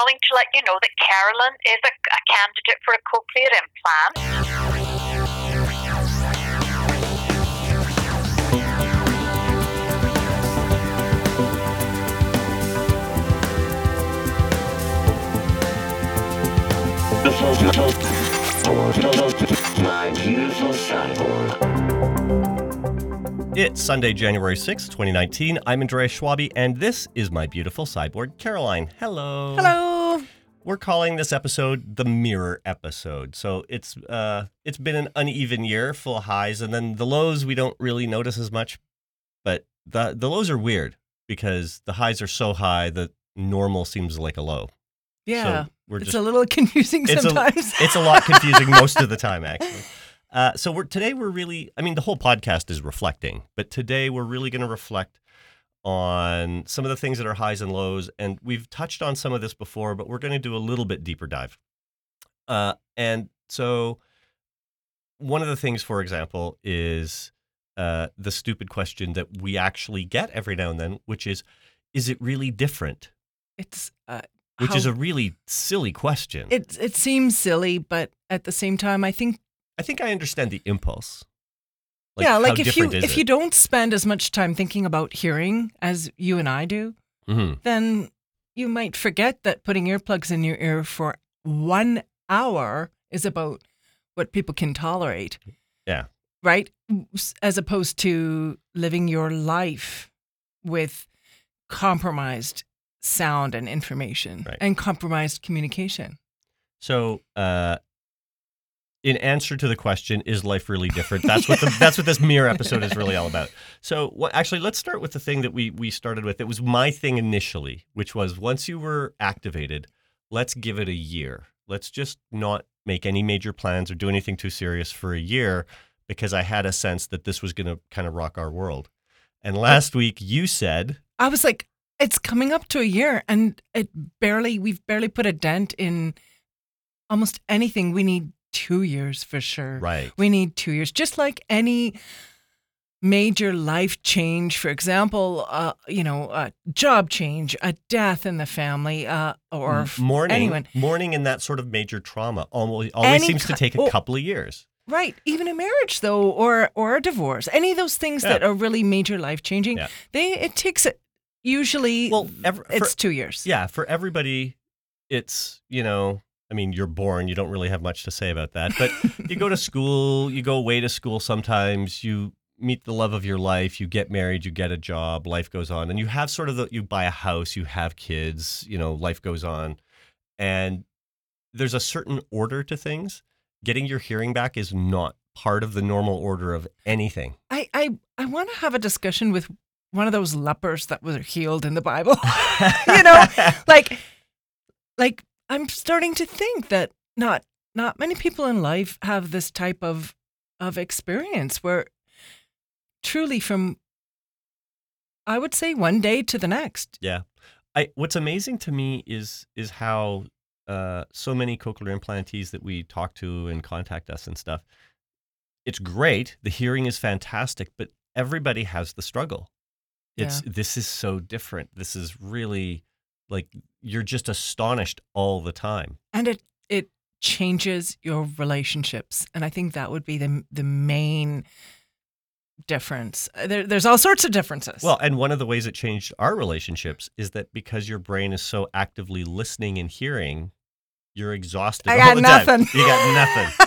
calling to let you know that Carolyn is a, a candidate for a cochlear implant. My beautiful cyborg. It's Sunday, January sixth, 2019. I'm Andreas Schwabi, and this is my beautiful cyborg, Caroline. Hello. Hello. We're calling this episode the mirror episode. So it's uh it's been an uneven year, full of highs, and then the lows we don't really notice as much. But the the lows are weird because the highs are so high that normal seems like a low. Yeah. So we're it's just a little confusing it's a- sometimes. it's a lot confusing most of the time actually uh, so we're today we're really i mean the whole podcast is reflecting but today we're really going to reflect on some of the things that are highs and lows and we've touched on some of this before but we're going to do a little bit deeper dive. Uh, and so one of the things for example is uh, the stupid question that we actually get every now and then which is is it really different? It's uh, which is a really silly question. It it seems silly, but at the same time, I think I think I understand the impulse. yeah, how like if you if it? you don't spend as much time thinking about hearing as you and I do, Mhm. then you might forget that putting earplugs in your ear for one hour is about what people can tolerate. Yeah. Right? As opposed to living your life with compromised sound and information Right. and compromised communication. So, uh, in answer to the question, is life really different? That's what the, that's what this mirror episode is really all about. So, what, actually, let's start with the thing that we we started with. It was my thing initially, which was once you were activated, let's give it a year. Let's just not make any major plans or do anything too serious for a year, because I had a sense that this was going to kind of rock our world. And last week, you said, I was like, it's coming up to a year and it barely, we've barely put a dent in almost anything. We need two years for sure. right, We need two years, just like any major life change. For example, uh, you know, a job change, a death in the family, uh, or mourning, anyone. mourning and that sort of major trauma almost always Any seems to take a oh. couple of years. Right, even a marriage though, or or a divorce, any of those things Yeah. that are really major life changing, Yeah. they it takes it usually. Well, ever, for, it's two years. yeah, for everybody, it's you know, I mean, you're born, you don't really have much to say about that, but you go to school, you go away to school sometimes, you meet the love of your life, you get married, you get a job, life goes on, and you have sort of the you buy a house, you have kids, you know, life goes on, and there's a certain order to things. Getting your hearing back is not part of the normal order of anything. I I, I want to have a discussion with one of those lepers that were healed in the Bible. you know, like like I'm starting to think that not not many people in life have this type of of experience where truly from I would say one day to the next. Yeah. I what's amazing to me is is how uh, so many cochlear implantees that we talk to and contact us and stuff. It's great. The hearing is fantastic, but everybody has the struggle. It's this is so different. This is really like you're just astonished all the time. And it it changes your relationships. And I think that would be the the main difference. Uh, There, there's all sorts of differences. Well, and one of the ways it changed our relationships is that because your brain is so actively listening and hearing, you're exhausted I all got the nothing. time. You got nothing.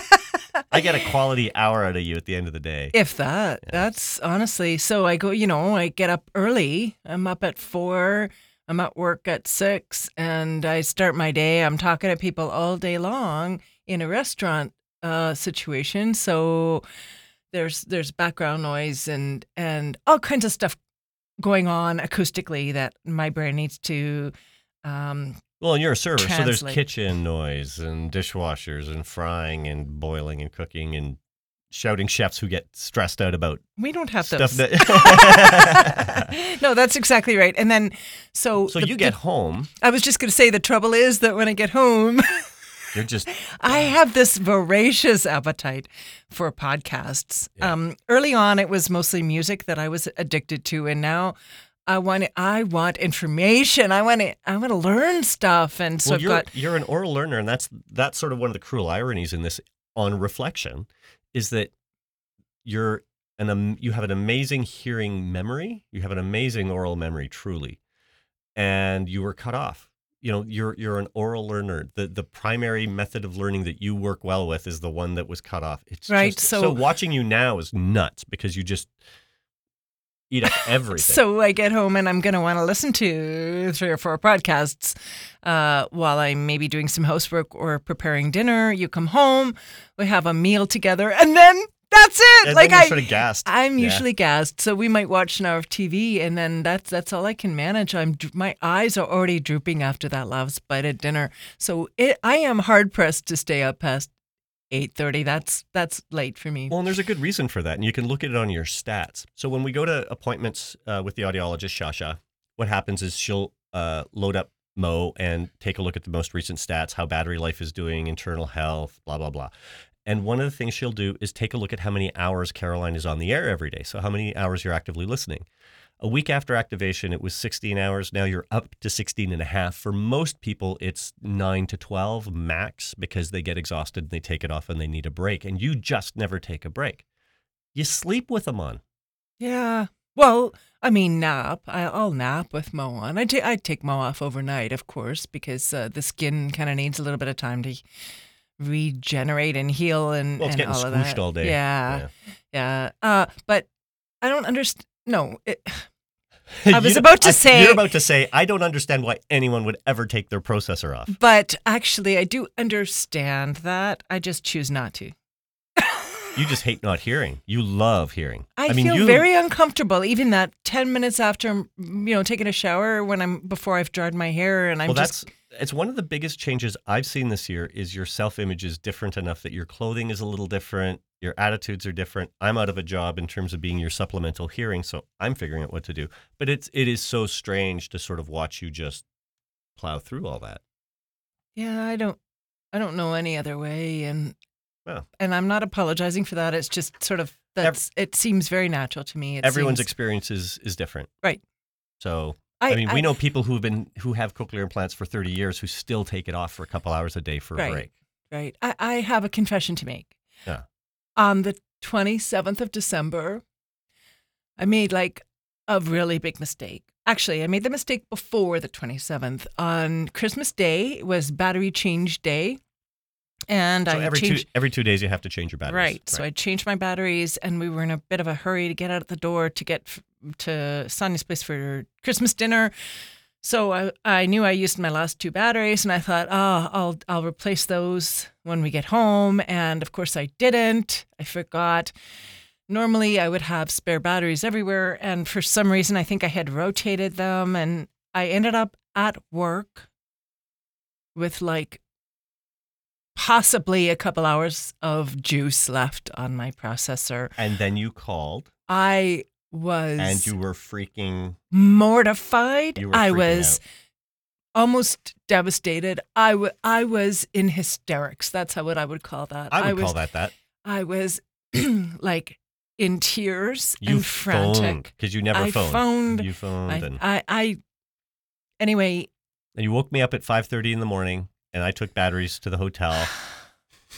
I get a quality hour out of you at the end of the day. If that, Yeah. that's honestly. So I go, you know, I get up early. I'm up at four. I'm at work at six, and I start my day. I'm talking to people all day long in a restaurant uh, situation. So there's there's background noise and and all kinds of stuff going on acoustically that my brain needs to. Um, Well, and you're a server, so there's kitchen noise and dishwashers and frying and boiling and cooking and shouting chefs who get stressed out about we don't have stuff those. that. no, that's exactly right. And then so so the- you get home, I was just going to say the trouble is that when I get home, you're just I have this voracious appetite for podcasts. Yeah. Um, early on, it was mostly music that I was addicted to, and now I want I want information. I want to I want to learn stuff, and so well, I've you're got you're an oral learner, and that's that's sort of one of the cruel ironies in this. On reflection, is that you're an um, you have an amazing hearing memory. You have an amazing oral memory, truly, and you were cut off. You know, you're you're an oral learner. The the primary method of learning that you work well with is the one that was cut off. It's Right, Just, so- so watching you now is nuts because you just eat up everything. So I get home and I'm going to want to listen to three or four podcasts uh, while I'm maybe doing some housework or preparing dinner. You come home, we have a meal together, and then that's it. and like I, sort of gassed. I'm Yeah. usually gassed, so we might watch an hour of TV, and then that's that's all I can manage. I'm my eyes are already drooping after that last bite at dinner, so it, I am hard pressed to stay up past eight thirty. That's that's late for me. Well, and there's a good reason for that, and you can look at it on your stats. So when we go to appointments uh, with the audiologist, Shasha, what happens is she'll uh, load up Mo and take a look at the most recent stats, how battery life is doing, internal health, blah blah blah. And one of the things she'll do is take a look at how many hours Caroline is on the air every day. So how many hours you're actively listening. A week after activation, it was 16 hours. Now you're up to 16 and a half. For most people, it's 9 to 12 max because they get exhausted and they take it off and they need a break. And you just never take a break. You sleep with them on. Yeah. Well, I mean, nap. I'll nap with Mo on. I ta- I take Mo off overnight, of course, because uh, the skin kind of needs a little bit of time to regenerate and heal and, Well, it's and getting all of that. all day. Yeah, yeah. Uh, but I don't understand. No, it, I was about to I- say- You're about to say, I don't understand why anyone would ever take their processor off. but actually, I do understand that. I just choose not to. You just hate not hearing. You love hearing. I, mean, feel you, very uncomfortable, even that ten minutes after I'm, you know, taking a shower when I'm before I've dried my hair, and I'm well, just that's it's one of the biggest changes I've seen this year. Is your self image is different enough that your clothing is a little different, your attitudes are different. I'm out of a job in terms of being your supplemental hearing, so I'm figuring out what to do. But it's it is so strange to sort of watch you just plow through all that. Yeah, I don't I don't know any other way and Well. and I'm not apologizing for that. It's just sort of that's it seems very natural to me. It Everyone's seems, experience is is different, Right. So I, mean, we know people who've been who have cochlear implants for 30 years who still take it off for a couple hours a day for a break. right. I, I have a confession to make. Yeah. On the 27th of December, I made like a really big mistake. Actually, I made the mistake before the 27th. On Christmas Day was battery change day. And So I every changed two every two days you have to change your batteries. Right. So I changed my batteries, and we were in a bit of a hurry to get out the door to get to Sonia's place for Christmas dinner. So I, I knew I used my last two batteries, and I thought, oh, I'll I'll replace those when we get home. And of course, I didn't. I forgot. Normally, I would have spare batteries everywhere, and for some reason, I think I had rotated them, and I ended up at work with like possibly a couple hours of juice left on my processor. and then you called I was and you were freaking mortified. you were I was out. almost devastated. I, w- I was in hysterics. That's how what I would call that. I would was, call that that. I was like in tears You and frantic. because you never I phoned. phoned. You phoned I, and, I, I, anyway, and you woke me up at 5:30 in the morning and I took batteries to the hotel.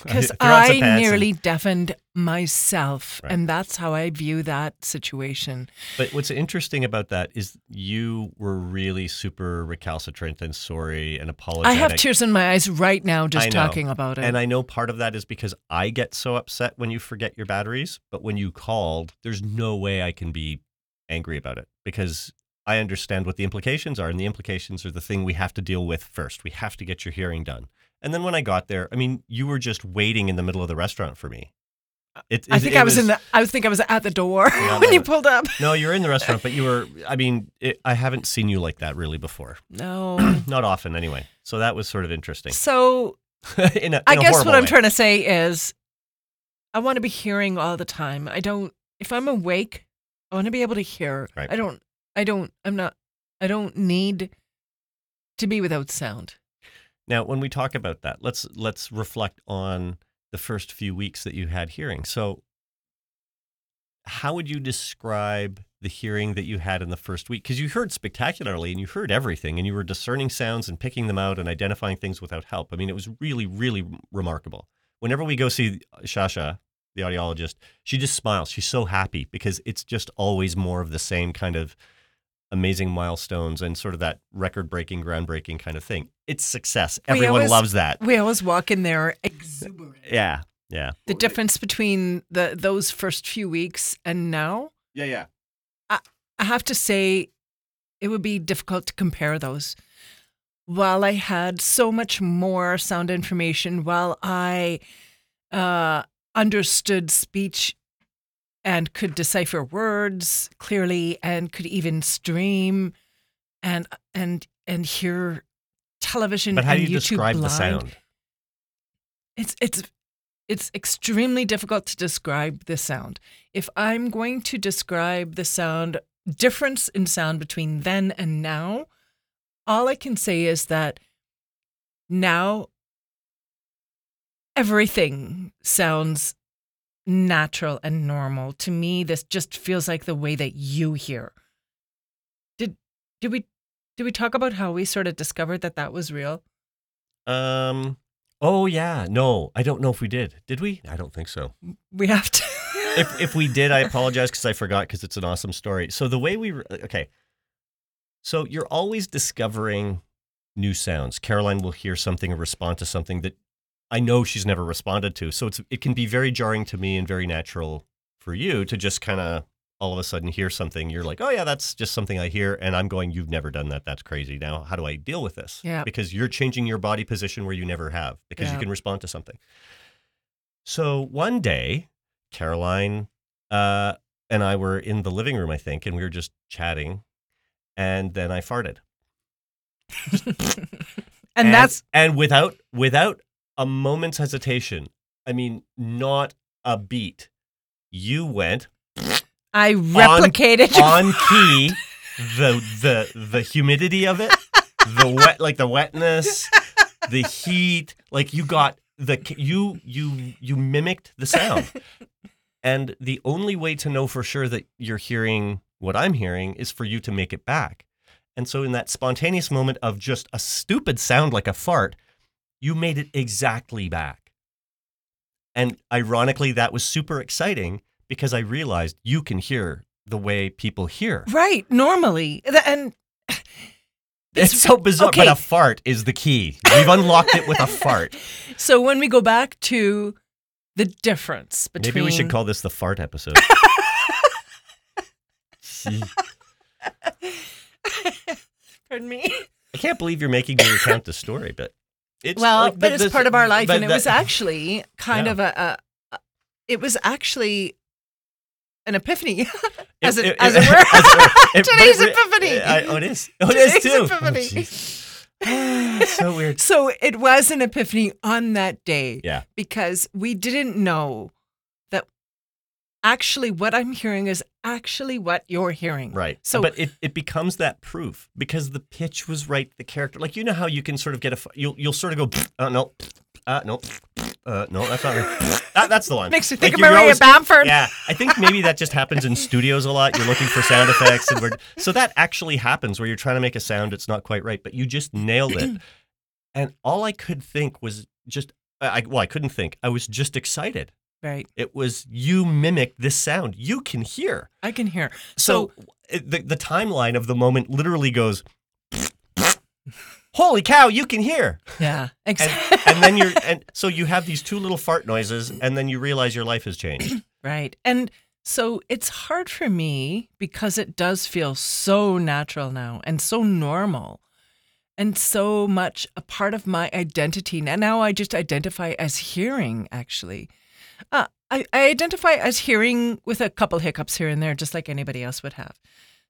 because threw out some I pants and- nearly deafened myself, Right. and that's how I view that situation. But what's interesting about that is you were really super recalcitrant and sorry and apologetic. I have tears in my eyes right now just talking about it. And I know part of that is because I get so upset when you forget your batteries, but when you called, there's no way I can be angry about it because I understand what the implications are. And the implications are the thing we have to deal with first. We have to get your hearing done. And then when I got there, I mean, you were just waiting in the middle of the restaurant for me. It, I think it I was, in the. I think I was at the door when you pulled up. No, you're in the restaurant, but you were, I mean, it, I haven't seen you like that really before. No. Not often, anyway. So that was sort of interesting. so in a, in I guess what I'm way. trying to say is, I want to be hearing all the time. I don't. If I'm awake, I want to be able to hear. Right. I don't. I don't. I'm not. I don't need to be without sound. Now, when we talk about that, let's let's reflect on the first few weeks that you had hearing. So, how would you describe the hearing that you had in the first week? Because you heard spectacularly and you heard everything and you were discerning sounds and picking them out and identifying things without help. I mean, it was really, really remarkable. Whenever we go see Shasha, the audiologist, she just smiles. She's so happy because it's just always more of the same kind of amazing milestones and sort of that record breaking, groundbreaking kind of thing. It's success. Everyone always- loves that. We always walk in there exuberant. Yeah. Yeah. The difference between the those first few weeks and now, Yeah. Yeah. I have to say, it would be difficult to compare those. While I had so much more sound information, while I uh, understood speech and could decipher words clearly, and could even stream and and and hear television But how do you YouTube describe the sound? It's it's it's extremely difficult to describe the sound. If I'm going to describe the sound difference in sound between then and now, all I can say is that now everything sounds natural and normal. To me, this just feels like the way that you hear. Did did we did we talk about how we sort of discovered that that was real? Um. Oh yeah. No, I don't know if we did. Did we? I don't think so. We have to. if if we did, I apologize because I forgot because it's an awesome story. So the way we okay, so you're always discovering new sounds. Caroline will hear something or respond to something that I know she's never responded to. So it's it can be very jarring to me and very natural for you to just kind of all of a sudden hear something. You're like, oh yeah, that's just something I hear, and I'm going, you've never done that. That's crazy. Now, how do I deal with this? Yeah. because you're changing your body position where you never have because you can respond to something. So one day, Caroline uh, and I were in the living room, I think, and we were just chatting, and then I farted, and that's and without without a moment's hesitation. I mean, not a beat. You went I replicated your on key the the the humidity of it, the wet like the wetness, the heat, like you got the you you you mimicked the sound. And the only way to know for sure that you're hearing what I'm hearing is for you to make it back. And so in that spontaneous moment of just a stupid sound like a fart, you made it exactly back. And ironically that was super exciting because I realized you can hear the way people hear. right normally, and It's, so bizarre, okay. but a fart is the key. We've unlocked it with a fart. so when we go back to the difference between Maybe we should call this the fart episode. Pardon me. I can't believe you're making me recount the story, but it's well, like but the- it's the- part of our life, but and it that- was actually kind Yeah. of a, a. It was actually an epiphany, as it, it- as it- it were. as it were. Today's it- epiphany. I- oh, it is. Oh, it is too. Oh, epiphany. Oh, so weird. So it was an epiphany on that day. Yeah. Because we didn't know actually what I'm hearing is actually what you're hearing. Right. So- but it, it becomes that proof because the pitch was right, the character. Like you know how you can sort of get a you'll you'll sort of go uh, no, uh, no, uh, no, that's not right. That, that's the one. Makes me Like, think of you're Maria always- Bamford. Yeah, I think maybe that just happens in studios a lot. You're looking for sound effects, and we're, so that actually happens where you're trying to make a sound it's not quite right, but you just nailed it. And all I could think was just, I, well, I couldn't think. I was just excited. Right. It was you mimicked this sound. You can hear. I can hear. So, it- the the timeline of the moment literally goes. Holy cow! You can hear, Yeah. and, Exactly. and then you're, and so you have these two little fart noises, and then you realize your life has changed. Right. And so it's hard for me because it does feel so natural now and so normal and so much a part of my identity. And now I just identify as hearing, actually. Uh, I, I identify as hearing with a couple hiccups here and there, just like anybody else would have.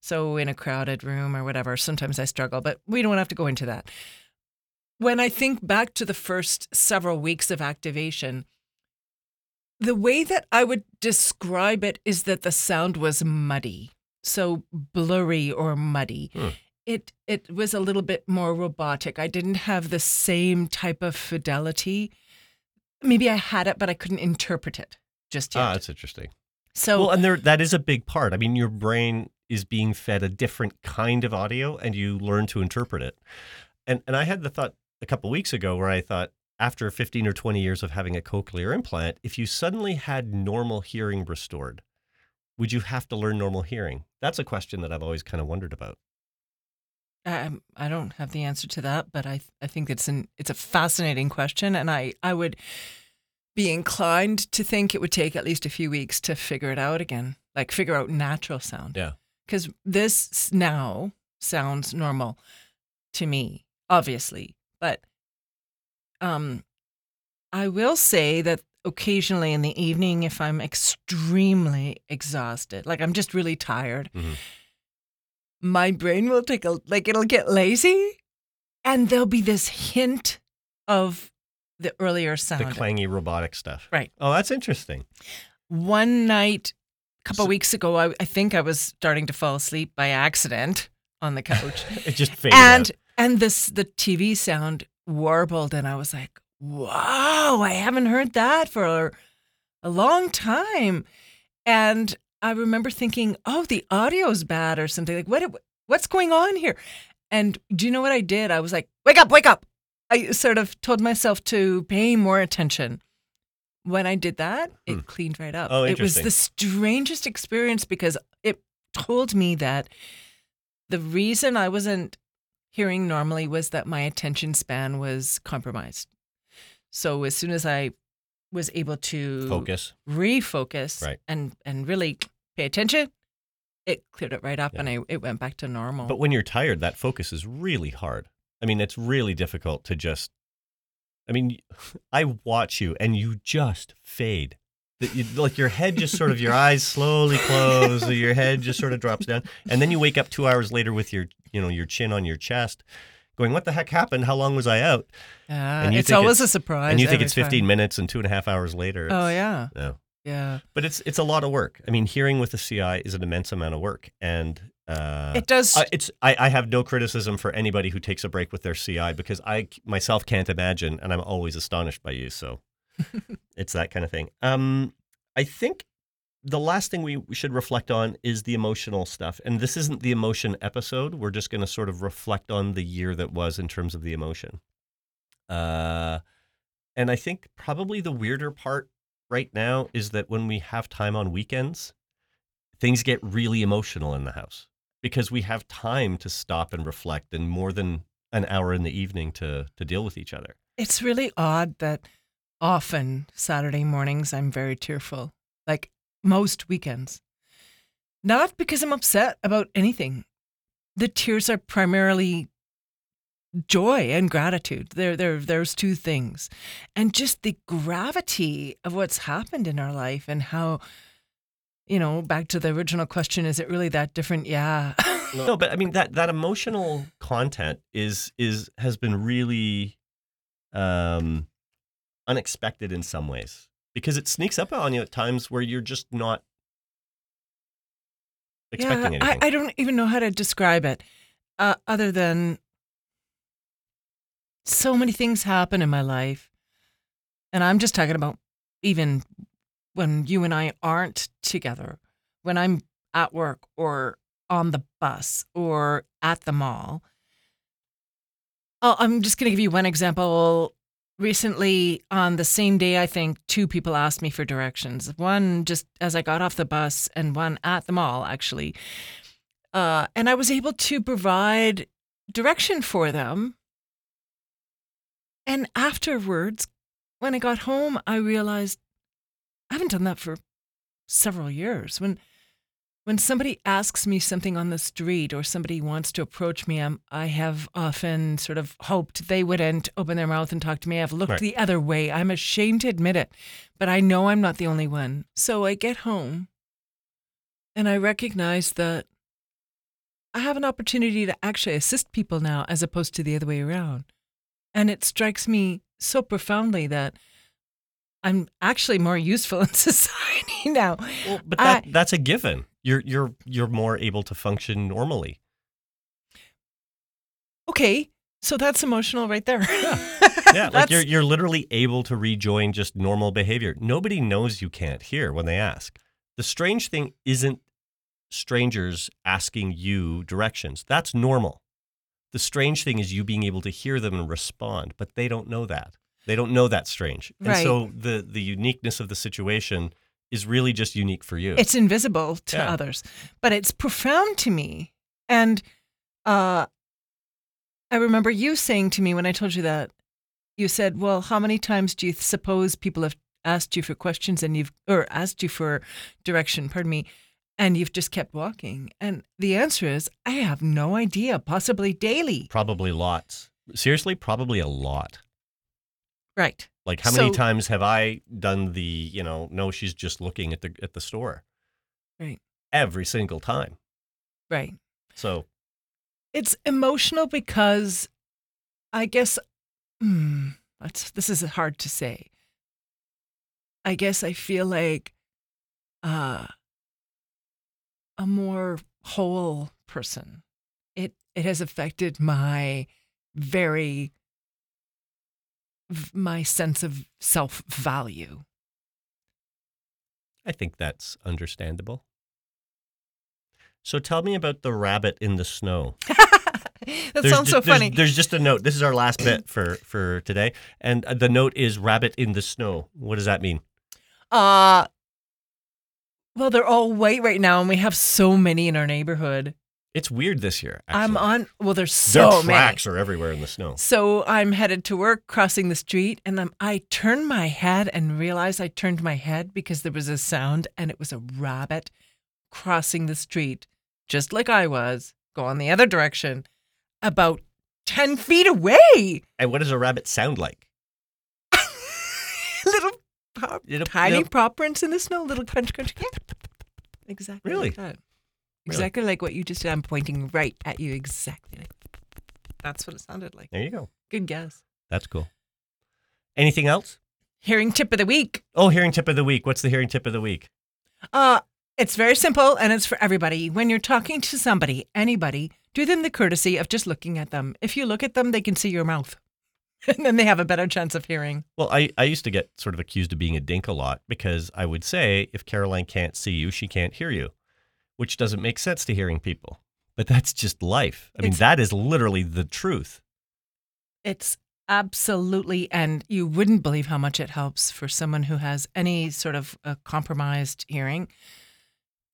So in a crowded room or whatever, sometimes I struggle, but we don't have to go into that. When I think back to the first several weeks of activation, the way that I would describe it is that the sound was muddy, so blurry or muddy. Hmm. It it was a little bit more robotic. I didn't have the same type of fidelity. Maybe I had it, but I couldn't interpret it just yet. ah, that's interesting. so well, and there that is a big part. I mean, your brain is being fed a different kind of audio and you learn to interpret it. And and I had the thought a couple weeks ago where I thought after 15 or 20 years of having a cochlear implant, if you suddenly had normal hearing restored, would you have to learn normal hearing? That's a question that I've always kind of wondered about. Um, I don't have the answer to that, but I I think it's an it's a fascinating question, and I I would be inclined to think it would take at least a few weeks to figure it out again, like figure out natural sound. Yeah. Because this now sounds normal to me, obviously, but um, I will say that occasionally in the evening, if I'm extremely exhausted, like I'm just really tired, Mhm. My brain will take a like it'll get lazy, and there'll be this hint of the earlier sound. The clangy robotic stuff. Right. Oh, that's interesting. One night, a couple So- weeks ago, I, I think I was starting to fall asleep by accident on the couch, It just faded and out. and this the TV sound warbled, and I was like, "Wow, I haven't heard that for a, a long time." And I remember thinking, "Oh, the audio's bad or something. Like, what what's going on here?" And do you know what I did? I was like, "Wake up, wake up!" I sort of told myself to pay more attention. When I did that, it Hmm. cleaned right up. Oh, it was the strangest experience because it told me that the reason I wasn't hearing normally was that my attention span was compromised. So as soon as I was able to Focus. refocus Right. and and really pay attention, it cleared it right up Yeah. and I, it went back to normal. But when you're tired, that focus is really hard. I mean, it's really difficult to just. I mean, I watch you and you just fade. That you- Like your head just sort of, your eyes slowly close, or your head just sort of drops down, and then you wake up two hours later with your, you know, your chin on your chest, going, "What the heck happened? How long was I out?" Ah, and you it's always it's- a surprise. and you think it's 15 time. minutes and two and a half hours later. Oh yeah, No. yeah. But it's it's a lot of work. I mean, hearing with the CI is an immense amount of work, and uh, it does. uh, it's I, I have no criticism for anybody who takes a break with their CI because I myself can't imagine, and I'm always astonished by you. So it's that kind of thing. Um, I think the last thing we should reflect on is the emotional stuff, and this isn't the emotion episode. We're just going to sort of reflect on the year that was in terms of the emotion. Uh, and I think probably the weirder part right now is that when we have time on weekends, things get really emotional in the house because we have time to stop and reflect and more than an hour in the evening to to deal with each other. It's really odd that often Saturday mornings I'm very tearful, like most weekends. Not because I'm upset about anything. The tears are primarily joy and gratitude. There, there, there's two things, and just the gravity of what's happened in our life and how, you know, back to the original question: Is it really that different? Yeah. No, but I mean that that emotional content is is has been really um unexpected in some ways because it sneaks up on you at times where you're just not expecting yeah, anything. I, I don't even know how to describe it, uh, other than so many things happen in my life, and I'm just talking about even when you and I aren't together, when I'm at work or on the bus or at the mall. I'm just going to give you one example. Recently, on the same day, I think two people asked me for directions. One just as I got off the bus, and one at the mall, actually. Uh, and I was able to provide direction for them. And afterwards, when I got home, I realized I haven't done that for several years. When when somebody asks me something on the street or somebody wants to approach me, I'm, I have often sort of hoped they wouldn't open their mouth and talk to me. I've looked Right. the other way. I'm ashamed to admit it, but I know I'm not the only one. So I get home and I recognize that I have an opportunity to actually assist people now as opposed to the other way around. And it strikes me so profoundly that I'm actually more useful in society now. Well, but that, I- that's a given. You're you're you're more able to function normally. Okay, so that's emotional right there. Yeah, like you're you're literally able to rejoin just normal behavior. Nobody knows you can't hear when they ask. The strange thing isn't strangers asking you directions. That's normal. The strange thing is you being able to hear them and respond, but they don't know that. They don't know that's strange. And Right. so the the uniqueness of the situation is really just unique for you. It's invisible to Yeah. others, but it's profound to me. And uh, I remember you saying to me when I told you that, you said, Well, how many times do you suppose people have asked you for questions and you've, or asked you for direction, pardon me, and you've just kept walking? And the answer is, I have no idea, possibly daily. probably lots. Seriously, probably a lot. Right. Like how many So- times have I done the, you know, no, she's just looking at the at the store. Right. Every single time. Right. So It's emotional because I guess that's this is hard to say. I guess I feel like uh, a more whole person. It it has affected my very my sense of self value. I think that's understandable. So tell me about the rabbit in the snow. that There's sounds so there's- funny. There's just a note. This is our last bit for for today, and uh, the note is rabbit in the snow. What does that mean? Uh well, they're all white right now, and we have so many in our neighborhood. It's weird this year. I'm on. Well, there's Their so many. tracks are everywhere in the snow. So I'm headed to work, crossing the street, and I'm, I turned my head and realize I turned my head because there was a sound, and it was a rabbit crossing the street, just like I was, going the other direction, about ten feet away. And what does a rabbit sound like? little pop, Little- tiny little- paw prints in the snow, little crunch, crunch. Exactly. Really? Like that. Exactly like what you just did. I'm pointing right at you. Exactly. Like That's what it sounded like. There you go. Good guess. That's cool. Anything else? Hearing tip of the week. Oh, hearing tip of the week. What's the hearing tip of the week? Uh, it's very simple and it's for everybody. When you're talking to somebody, anybody, do them the courtesy of just looking at them. If you look at them, they can see your mouth. And then they have a better chance of hearing. Well, I, I used to get sort of accused of being a dink a lot because I would say, if Caroline can't see you, she can't hear you, which doesn't make sense to hearing people. But that's just life. I mean, It's- that is literally the truth. It's absolutely, and you wouldn't believe how much it helps for someone who has any sort of compromised hearing.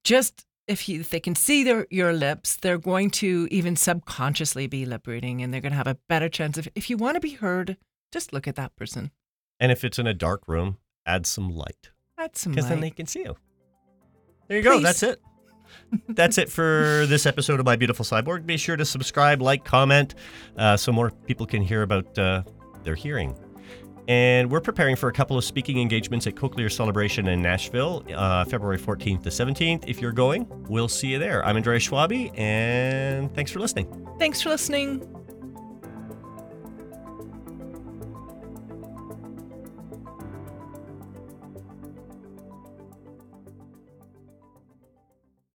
Just if, you, if they can see their, your lips, they're going to even subconsciously be lip reading and they're going to have a better chance of, if you want to be heard, just look at that person. And if it's in a dark room, add some light That's some because then they can see you. There you go. That's it. That's it for this episode of My Beautiful Cyborg. Be sure to subscribe, like, comment, uh, so more people can hear about uh, their hearing. And we're preparing for a couple of speaking engagements at Cochlear Celebration in Nashville, uh, February 14th to 17th. If you're going, we'll see you there. I'm Andrea Schwabi, and thanks for listening. Thanks for listening.